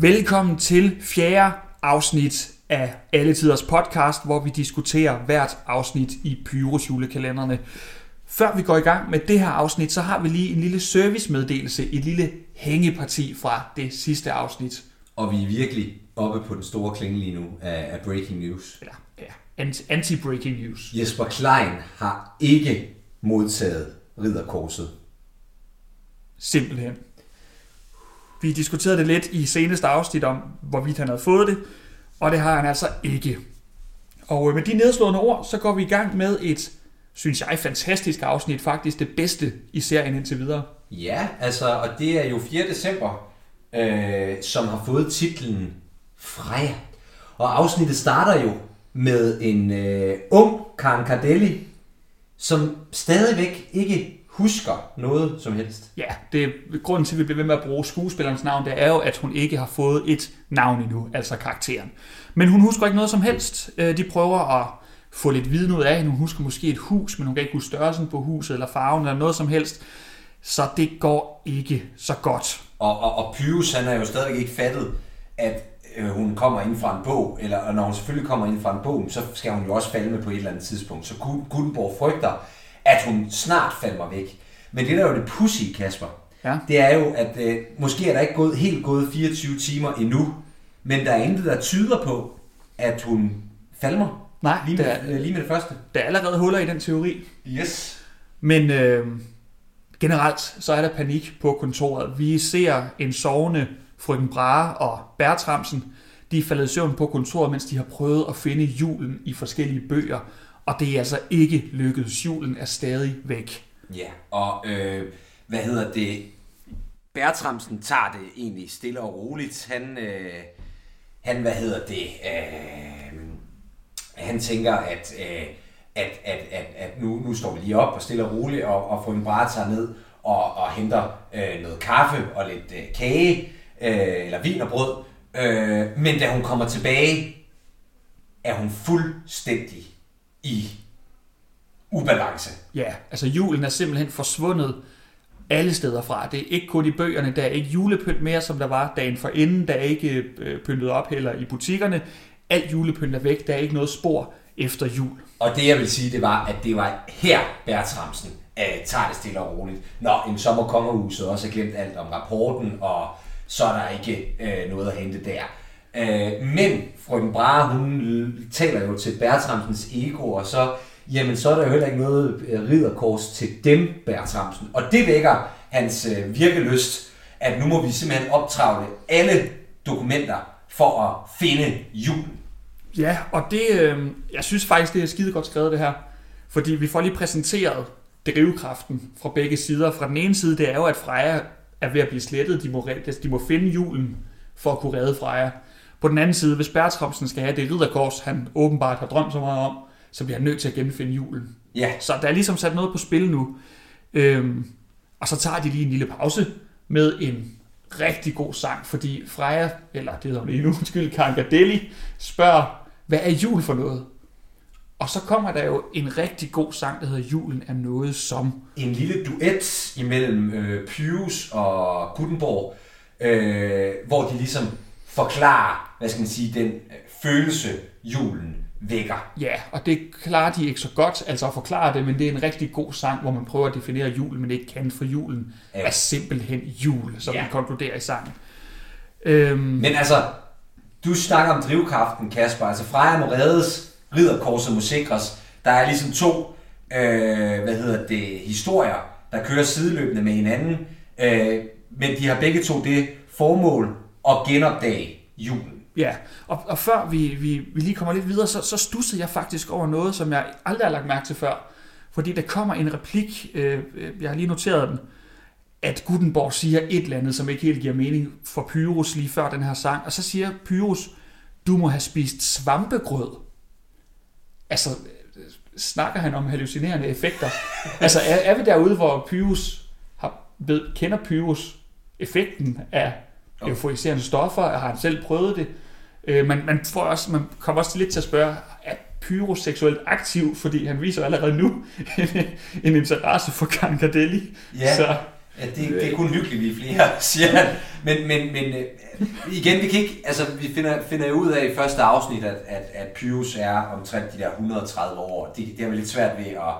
Velkommen til fjerde afsnit af Alle Tiders podcast, hvor vi diskuterer hvert afsnit i Pyrus julekalenderne. Før vi går i gang med det her afsnit, så har vi lige en lille servicemeddelelse, et lille hængeparti fra det sidste afsnit. Og vi er virkelig oppe på den store klinge lige nu af, af breaking news. Ja, anti- anti-breaking news. Jesper Klein har ikke modtaget ridderkorset. Simpelthen. Vi diskuterede det lidt i seneste afsnit om, hvorvidt han havde fået det, og det har han altså ikke. Og øh, med de nedslående ord, så går vi i gang med et, synes jeg, fantastisk afsnit. Faktisk det bedste i serien indtil videre. Ja, altså, og det er jo 4. december, øh, som har fået titlen Freja. Og afsnittet starter jo med en øh, ung Karen Cardelli, som stadigvæk ikke husker noget som helst. Ja, det er grunden til, at vi bliver ved med at bruge skuespillerens navn, det er jo, at hun ikke har fået et navn endnu, altså karakteren. Men hun husker ikke noget som helst. Øh, De prøver at få lidt viden ud af hende. Hun husker måske et hus, men hun kan ikke huske størrelsen på huset, eller farven, eller noget som helst. Så det går ikke så godt. Og, og, og Pyrus, han har jo stadig ikke fattet, at øh, hun kommer ind fra en bog, eller og når hun selvfølgelig kommer ind fra en bog, så skal hun jo også falde med på et eller andet tidspunkt. Så Gu- Gutenborg frygter, at hun snart falder væk. Men det der er jo det pussy, Kasper, Ja. det er jo, at øh, måske er der ikke gået, helt gået 24 timer endnu, men der er intet, der tyder på, at hun falmer. Nej, Lige der, med, øh, lige med det første. der er allerede huller i den teori. Yes. Men øh, generelt så er der panik på kontoret. Vi ser en sovende frøken Brahe og Bertramsen. De er faldet i søvn på kontoret, mens de har prøvet at finde julen i forskellige bøger. Og det er altså ikke lykkedes. Julen er stadig væk. Ja, og øh, hvad hedder det? Bertramsen tager det egentlig stille og roligt. Han, øh, han hvad hedder det? Øh, han tænker, at, øh, at, at, at, at nu, nu står vi lige op og stille og roligt, og, og får en tager ned og, og henter øh, noget kaffe og lidt øh, kage, øh, eller vin og brød. Øh, men da hun kommer tilbage, er hun fuldstændig i ubalance. Ja, altså julen er simpelthen forsvundet alle steder fra. Det er ikke kun i bøgerne, der er ikke julepynt mere, som der var dagen for inden. Der er ikke øh, pyntet op heller i butikkerne. Alt julepynt er væk. Der er ikke noget spor efter jul. Og det jeg vil sige, det var, at det var her Bertramsen øh, tager det stille og roligt. Nå, en sommer kongerhuset også har glemt alt om rapporten, og så er der ikke øh, noget at hente der. Øh, men frøken Brahe, hun taler jo til Bertramsens ego, og så, jamen, så er der jo heller ikke noget øh, ridderkors til dem, Bertramsen. Og det vækker hans øh, virkelyst, at nu må vi simpelthen optravle alle dokumenter for at finde julen. Ja, og det, øh, jeg synes faktisk, det er skide godt skrevet det her. Fordi vi får lige præsenteret drivkraften fra begge sider. Fra den ene side, det er jo, at Freja er ved at blive slettet. De må, de må finde julen for at kunne redde Freja. På den anden side, hvis Bertramsen skal have det ridderkors, han åbenbart har drømt så meget om, så bliver han nødt til at genfinde julen. Ja, Så der er ligesom sat noget på spil nu. Øhm, og så tager de lige en lille pause med en rigtig god sang, fordi Freja, eller det hedder hun lige nu, undskyld, Karen Gardelli, spørger, hvad er jul for noget? Og så kommer der jo en rigtig god sang, der hedder Julen er noget som. en lille duet imellem øh, Pyrus og Gutenborg, øh, hvor de ligesom forklarer, hvad skal man sige, den øh, følelse, julen vækker. Ja, og det klarer de ikke så godt, altså at forklare det, men det er en rigtig god sang, hvor man prøver at definere julen, men ikke kan, for julen Ja. er simpelthen jul, som Ja. vi konkluderer i sangen. Øhm, Men altså, du snakker om drivkraften, Kasper. Altså, Freja må reddes, ridderkorset må sikres. Der er ligesom to, øh, hvad hedder det, historier, der kører sideløbende med hinanden. Øh, men de har begge to det formål at genopdage julen. Ja, og, og før vi, vi, vi lige kommer lidt videre, så, så stussede jeg faktisk over noget, som jeg aldrig har lagt mærke til før. Fordi der kommer en replik, øh, øh, jeg har lige noteret den, at Gutenborg siger et eller andet, som ikke helt giver mening for Pyrus lige før den her sang. Og så siger Pyrus, du må have spist svampegrød. Altså, øh, snakker han om hallucinerende effekter? altså, er, er vi derude, hvor Pyrus har, ved, kender Pyrus effekten af euforiserende stoffer? Har han selv prøvet det? Øh, man, man, får også, man kommer også lidt til at spørge, er Pyrus seksuelt aktiv? Fordi han viser allerede nu en, en interesse for Kankadelli. Ja. Så Ja, det, det er kun hyggeligt, vi er flere, siger han. Men, men, men øh, igen, vi kan ikke, altså vi finder, finder ud af i første afsnit, at, at, at Pyrus er omtrent de der 130 år. Det, det er vel lidt svært ved at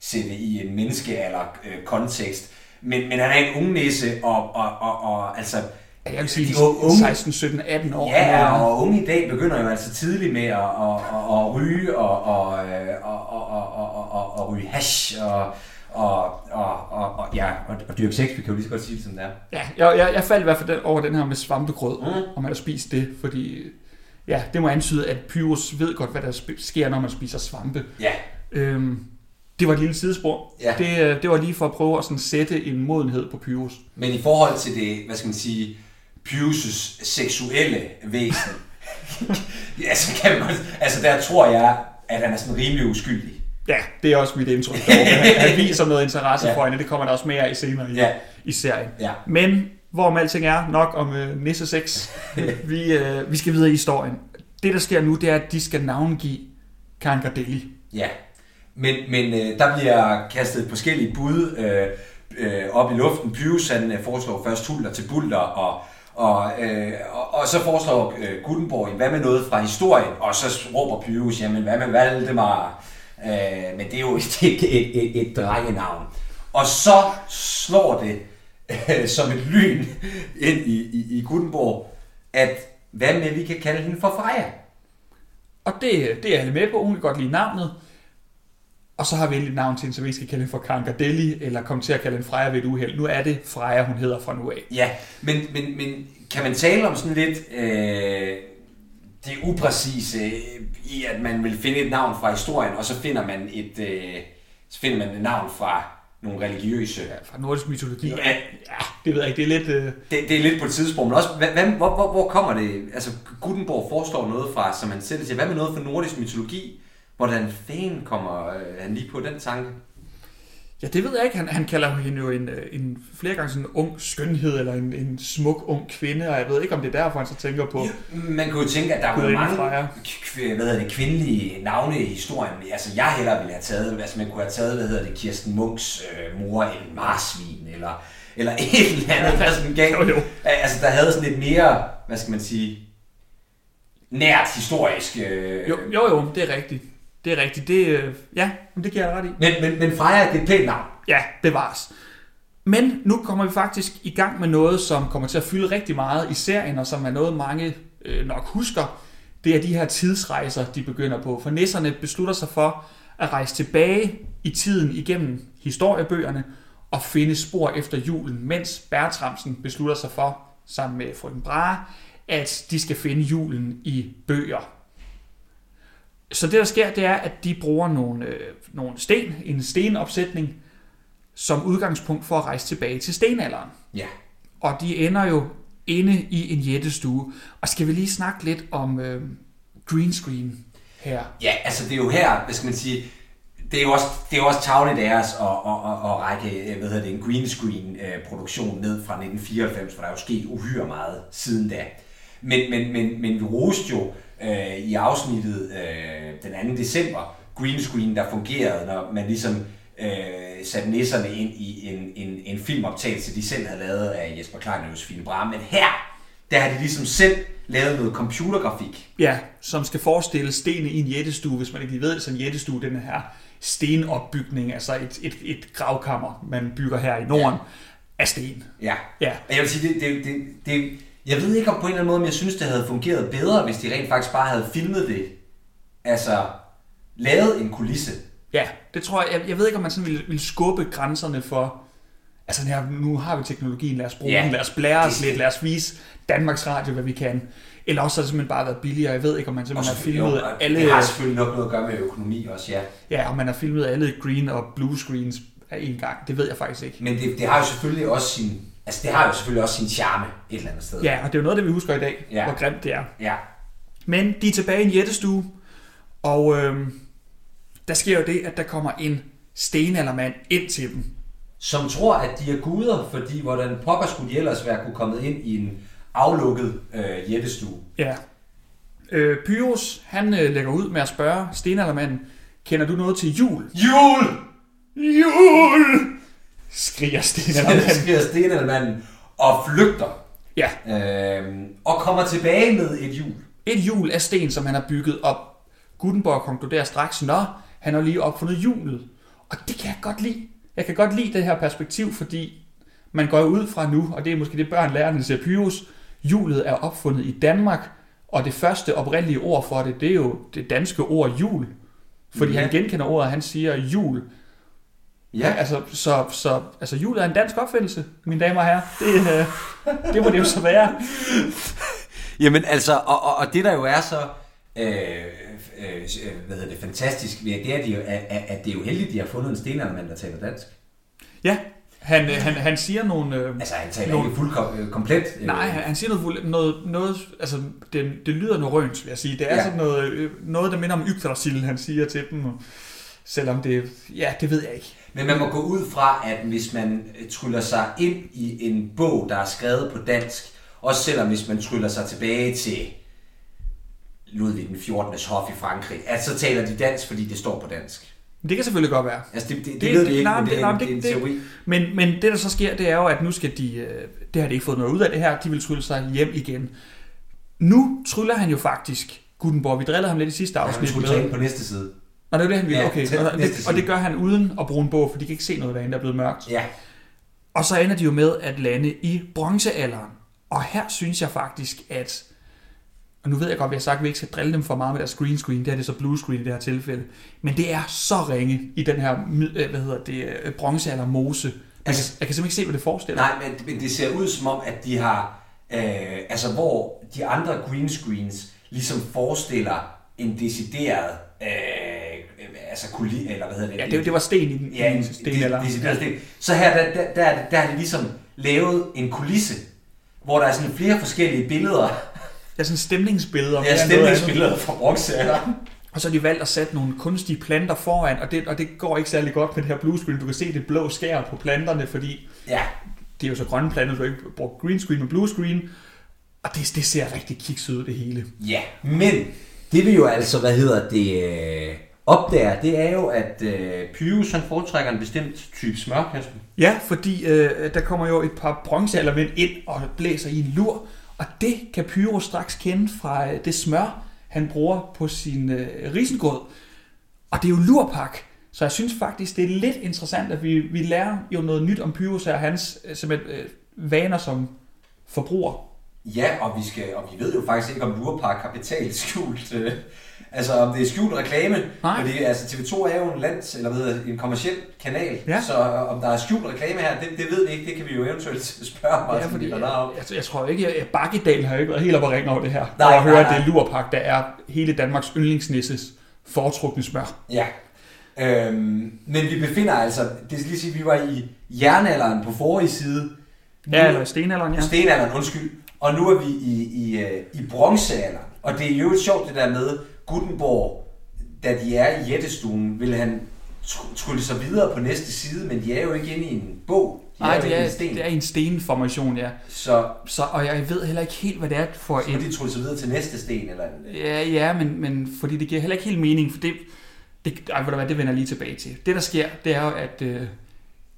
sætte i en menneskealder øh, kontekst. Men, men han er en ung næse, og, og, og, og altså... Jeg vil sige, de unge- 16, 17, 18 år. Ja, og unge i dag begynder jo altså tidligt med at, at, at, at ryge og, og, øh, og, og, og, og, og, og ryge hash og, og, og, og, og, ja, og, og dyrke sex, vi kan jo lige så godt sige det, som det er. Ja, jeg, jeg, jeg faldt i hvert fald den, over den her med svampegrød, Mm. mm. om man har spist det, fordi ja, det må antyde, at Pyrus ved godt, hvad der sker, når man spiser svampe. Ja, Øhm, det var et lille sidespor. Ja. Det, øh, det var lige for at prøve at sådan sætte en modenhed på Pyrus. men i forhold til det, hvad skal man sige, Pyrus' seksuelle væsen, ja, så kan man altså der tror jeg, at han er sådan rimelig uskyldig. Ja, det er også mit indtryk. Han, han viser noget interesse Ja. for hende, det kommer der også mere af senere i, Ja. i serien. Ja. Men hvorom alting er, nok om øh, Nisse 6. vi, øh, vi skal videre i historien. Det, der sker nu, det er, at de skal navngive Kangardelli. Ja, men, men øh, der bliver kastet forskellige bud øh, øh, op i luften. Pyrus han øh, foreslår først Hulter til Bulter, og, og, øh, og, og så foreslår øh, Gutenberg, hvad med noget fra historien? Og så råber Pyrus, jamen hvad med Valdemar? Øh, men det er jo et, et, et, et, et drengenavn. Og så slår det øh, som et lyn ind i, i, i Gutenberg, at hvad med, vi kan kalde hende for Freja? Og det, det er alle med på. Hun kan godt lide navnet. Og så har vi et navn til hende, så vi skal kalde hende for Kangardelli, eller komme til at kalde hende Freja ved et uheld. Nu er det Freja, hun hedder fra nu af. Ja, men, men, men kan man tale om sådan lidt øh, det upræcise i, at man vil finde et navn fra historien, og så finder man et, øh, så finder man et navn fra nogle religiøse... Ja, fra nordisk mytologi. Ja. Ja, det ved jeg ikke. Det er lidt... Øh, Det, det er lidt på et tidspunkt, men også, hvad, hvad, hvor, hvor, hvor kommer det? Altså, Gutenborg foreslår noget fra, som han selv siger, hvad med noget fra nordisk mytologi? Hvordan fanden kommer øh, han lige på den tanke? ja, det ved jeg ikke. Han, han kalder hende jo en, øh, en flere gange sådan en ung skønhed, eller en, en smuk ung kvinde, og jeg ved ikke, om det er derfor, han så tænker på... Man kunne jo tænke, at der var mange kv- hvad det, kvindelige navne i historien. Altså, jeg hellere ville have taget, altså man kunne have taget, hvad hedder det, Kirsten Munks øh, mor, en marsvin, eller, eller et eller andet, der sådan gav, Jo, jo. altså der havde sådan lidt mere, hvad skal man sige, nært historisk. Øh, Jo, jo, jo, det er rigtigt. Det er rigtigt. Det, øh, ja, men det giver jeg ret i. Men, men, men Freja, det er et pænt navn. Ja, bevares. Men nu kommer vi faktisk i gang med noget, som kommer til at fylde rigtig meget i serien, og som er noget, mange øh, nok husker. Det er de her tidsrejser, de begynder på. For nisserne beslutter sig for at rejse tilbage i tiden igennem historiebøgerne og finde spor efter julen, mens Bertramsen beslutter sig for, sammen med frøken Brahe, at de skal finde julen i bøger. Så det, der sker, det er, at de bruger nogle, øh, nogle sten, en stenopsætning, som udgangspunkt for at rejse tilbage til stenalderen. Ja. Og de ender jo inde i en jættestue. Og skal vi lige snakke lidt om øh, green screen her? Ja, altså det er jo her, hvad skal man sige, det er jo også, det er jo også tavligt af os at, at, at, at række øh, hvad hedder det, en green screen øh, produktion ned fra 1994, for der er jo sket uhyre meget siden da. Men, men, men, men vi roste jo øh, i afsnittet øh, den 2. december green screen, der fungerede, når man ligesom øh, satte nisserne ind i en, en, en filmoptagelse, de selv havde lavet af Jesper Klein og Josefine Brahe. Men her, der har de ligesom selv lavet noget computergrafik. Ja, som skal forestille stenene i en jættestue. Hvis man ikke lige ved så en jættestue den her stenopbygning, altså et, et, et gravkammer, man bygger her i Norden af sten. Ja. Ja, Og jeg vil sige, det, det, det, det, jeg ved ikke om på en eller anden måde, men jeg synes, det havde fungeret bedre, hvis de rent faktisk bare havde filmet det. Altså, lavet en kulisse. Ja, det tror jeg. Jeg, jeg ved ikke, om man sådan ville, ville skubbe grænserne for... Altså, nu har vi teknologien, lad os bruge Ja. den, lad os blære os lidt, lad os vise Danmarks Radio, hvad vi kan. Eller også har det simpelthen bare været billigere. Jeg ved ikke, om man simpelthen har filmet jo, alle... Det har selvfølgelig nok noget at gøre med økonomi også, ja. Ja, og man har filmet alle green og blue screens af en gang. Det ved jeg faktisk ikke. Men det, det har jo selvfølgelig også sin, altså det har jo selvfølgelig også sin charme et eller andet sted. Ja, og det er jo noget, af det vi husker i dag, Ja. hvor grimt det er. ja. Men de er tilbage i en jættestue, og øhm, der sker jo det, at der kommer en stenaldermand ind til dem. Som tror, at de er guder, fordi hvordan pokker skulle de ellers være kunne kommet ind i en aflukket øh, jættestue. Ja. Øh, Pyrus, han øh, lægger ud med at spørge stenaldermanden, kender du noget til jul? Jul! Jul! Skriger stenaldermanden. skriger stenaldermanden og flygter. Ja, Øhm, og kommer tilbage med et hjul. et hjul af sten, som han har bygget op. Gutenberg konkluderer straks, nå, han har lige opfundet hjulet. Og det kan jeg godt lide. Jeg kan godt lide det her perspektiv, fordi man går ud fra nu, og det er måske det børn lærer, når de ser Pyrus, hjulet er opfundet i Danmark, og det første oprindelige ord for det, det er jo det danske ord jul. Fordi Ja. han genkender ordet, han siger jul. Ja, altså, så, så altså, julet er en dansk opfindelse, mine damer og herrer. Det, øh, det må det jo så være. Jamen altså, og, og, og det der jo er så, øh, øh, hvad hedder det, fantastisk ved, det er, at, de, jo- at, at, det er jo heldigt, at de har fundet en stenaldermand, der taler dansk. Ja, han, øh, han, han siger nogle... Øh, Altså, han taler Nogle- ikke fuldkommen komplet. øh, Nej, han han siger noget, noget, noget altså det, det lyder norrønt, vil jeg sige. Det er Ja. sådan noget, øh, noget, der minder om Yggdrasil, han siger til dem. og- Selvom det, ja, det ved jeg ikke. Men man må gå ud fra, at hvis man øh, tryller sig ind i en bog, der er skrevet på dansk, også selvom hvis man tryller sig tilbage til Ludvig den 14. hof i Frankrig, at så taler de dansk, fordi det står på dansk. Det kan selvfølgelig godt være. Altså, det, det, det, Det- ved det- vi ikke, nej, men det, det- er, nej, en, det- det er en det- teori. Men, men det, der så sker, det er jo, at nu skal de, øh, det har de ikke fået noget ud af det her, de vil trylle sig hjem igen. Nu tryller han jo faktisk Gutenborg. Vi drillede ham lidt i sidste Han afsnit. sig ind på næste side. Og det er det, han vil. Ja, Okay. Og det, og det gør han uden at bruge en bog, for de kan ikke se noget derinde, der er blevet mørkt. Ja, Og så ender de jo med at lande i bronzealderen. Og her synes jeg faktisk, at... Og nu ved jeg godt, at jeg har sagt, at vi ikke skal drille dem for meget med deres green screen. Det er det så blue screen i det her tilfælde. Men det er så ringe i den her, øh, hvad hedder det, øh, bronzealder mose. Jeg kan, Altså- jeg kan simpelthen ikke se, hvad det forestiller. nej, men, men det ser ud som om, at de har, øh, altså hvor de andre green screens ligesom forestiller en decideret, øh, altså kuli, eller hvad hedder det? Ja, det, det var sten i den Ja, en den stenalder. det, det, det, så her, der, der, der, er det- der har de ligesom lavet en kulisse, hvor der er sådan flere forskellige billeder. Ja, sådan stemningsbilleder. Ja, stemningsbilleder fra bronzealderen. Og så har de valgt at sætte nogle kunstige planter foran, og det, og det går ikke særlig godt med det her blue screen. Du kan se det blå skær på planterne, fordi Ja, det er jo så grønne planter, du har ikke brugt green screen med blue screen. Og det, det ser rigtig kikset ud, det hele. ja, men det vi jo altså, hvad hedder det, øh, opdager, det er jo, at øh, Pyrus han foretrækker en bestemt type smør, Kasper. Ja, fordi øh, der kommer jo et par bronzealdermænd ind og blæser i en lur, og det kan Pyro straks kende fra øh, det smør, han bruger på sin øh, risengrød. Og det er jo lurpak, så jeg synes faktisk, det er lidt interessant, at vi, vi lærer jo noget nyt om Pyrus her, hans øh, simpelthen, øh, vaner som forbruger. Ja, og vi, skal, og vi ved jo faktisk ikke, om Lurpark har betalt skjult. Øh, altså, om det er skjult reklame. Nej. Fordi altså, TV2 er jo en lands, eller hvad hedder en kommersiel kanal. Ja. Så øh, om der er skjult reklame her, det, det ved vi ikke. Det kan vi jo eventuelt spørge Ja, Martin fordi, ja, jeg, om. jeg, jeg tror ikke, at Bakkedal har ikke været helt op at ringe over det her. Nej, og høre, at det er lurpak, der er hele Danmarks yndlingsnisses foretrukne smør. Ja. Øhm, men vi befinder altså, det skal lige sige, at vi var i jernalderen på forrige side. Nu- Ja, eller stenalderen, ja. Stenalderen, undskyld. Og nu er vi i, i, øh, i bronzealderen. Og det er jo sjovt det der med, Gutenborg, da de er i jættestuen, vil han tr- trylle sig videre på næste side, men de er jo ikke inde i en bog. De Nej, jo det er, en sten. det er en stenformation, ja. Så, Så, og jeg ved heller ikke helt, hvad det er for så en... de trylle sig videre til næste sten. Eller, Ja, ja men, men fordi det giver heller ikke helt mening, for det... det ej, ved du hvad, det vender jeg lige tilbage til. Det, der sker, det er jo, at øh,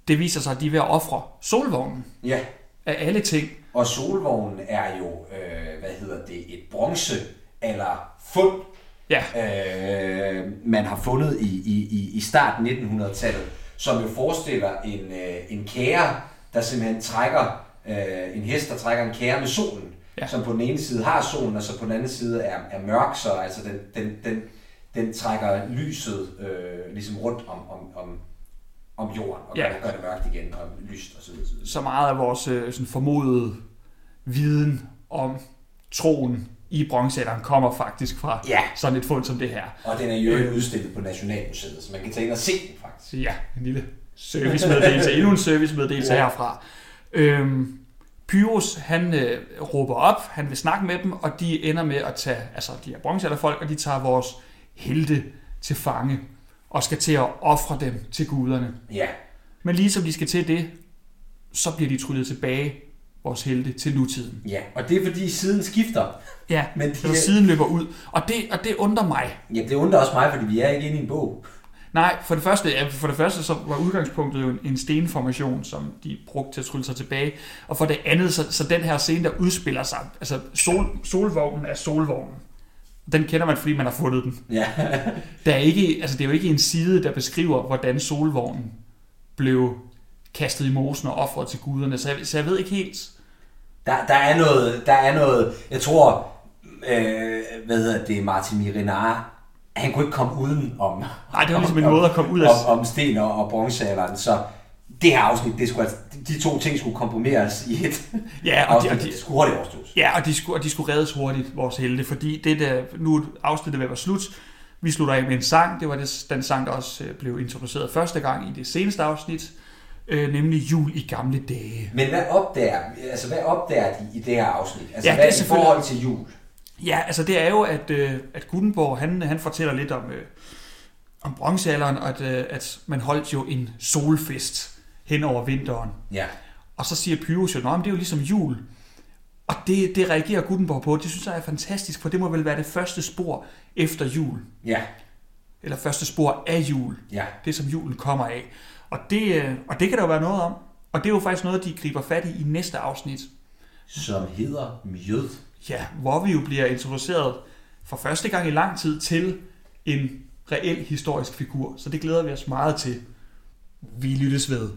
det viser sig, at de er ved at ofre solvognen ja, af alle ting. og solvognen er jo, øh, hvad hedder det, et bronze eller fund, Ja, øh, man har fundet i, i, i, i starten af 1900-tallet, som jo forestiller en, øh, en kære, der simpelthen trækker, øh, en hest, der trækker en kære med solen, ja. Som på den ene side har solen, og så på den anden side er, er mørk, så altså den, den, den, den trækker lyset øh, ligesom rundt om, om, om, om jorden, og Ja. gør, det mørkt igen, og lyst og så videre. så videre. så meget af vores øh, sådan formodede viden om troen i bronzealderen kommer faktisk fra Ja, sådan et fund som det her. og den er jo øvrigt udstillet på Nationalmuseet, så man kan tage ind og se den faktisk. Ja, en lille servicemeddelelse, endnu en servicemeddelelse ja. herfra. Øhm, Pyrus, han øh, råber op, han vil snakke med dem, og de ender med at tage, altså de er bronzealderfolk, og de tager vores helte til fange, og skal til at ofre dem til guderne. Ja, Men ligesom de skal til det, så bliver de tryllet tilbage, vores helte, til nutiden. ja, og det er fordi siden skifter. Ja, Men de er- siden løber ud, og det, og det undrer mig. Ja, det undrer også mig, fordi vi er ikke inde i en bog. Nej, for det første, for det første så var udgangspunktet jo en, en stenformation, som de brugte til at trylle sig tilbage. Og for det andet, så, så den her scene, der udspiller sig, altså sol, solvognen er solvognen. Den kender man, fordi man har fundet den. Ja. Der er ikke, altså det er jo ikke en side, der beskriver, hvordan solvognen blev kastet i mosen og offret til guderne. Så jeg, så jeg ved ikke helt... Der, der, er noget, der er noget, jeg tror, øh, hvad hedder det, Martin Mirinar, han kunne ikke komme uden om... Nej, det var ligesom en måde at komme ud af... Om, om sten og, og bronzealderen, så det her afsnit, det skulle, altså- de to ting skulle komprimeres i et Ja, og de, afsnit. og de, Det skulle hurtigt overstås. Ja, og de skulle, og de skulle reddes hurtigt, vores helte, fordi det der, nu afsnittet ved at være slut. Vi slutter af med en sang. Det var det, den sang, der også øh, blev introduceret første gang i det seneste afsnit, øh, nemlig Jul i gamle dage. Men hvad opdager, altså hvad opdager de i det her afsnit? Altså Ja, hvad det er i forhold til jul? Ja, altså det er jo, at, øh, at Gutenborg, han, han fortæller lidt om, øh, om bronzealderen, og at, øh, at man holdt jo en solfest hen over vinteren. Ja. Og så siger Pyrus jo, at det er jo ligesom jul. Og det, det reagerer Gutenborg på. Det synes jeg er fantastisk, for det må vel være det første spor efter jul. Ja. Eller første spor af jul. Ja. Det, som julen kommer af. Og det, øh, og det kan der jo være noget om. Og det er jo faktisk noget, de griber fat i i næste afsnit. Som hedder Mjød. Ja, hvor vi jo bliver introduceret for første gang i lang tid til en reel historisk figur. Så det glæder vi os meget til. Vi lyttes ved.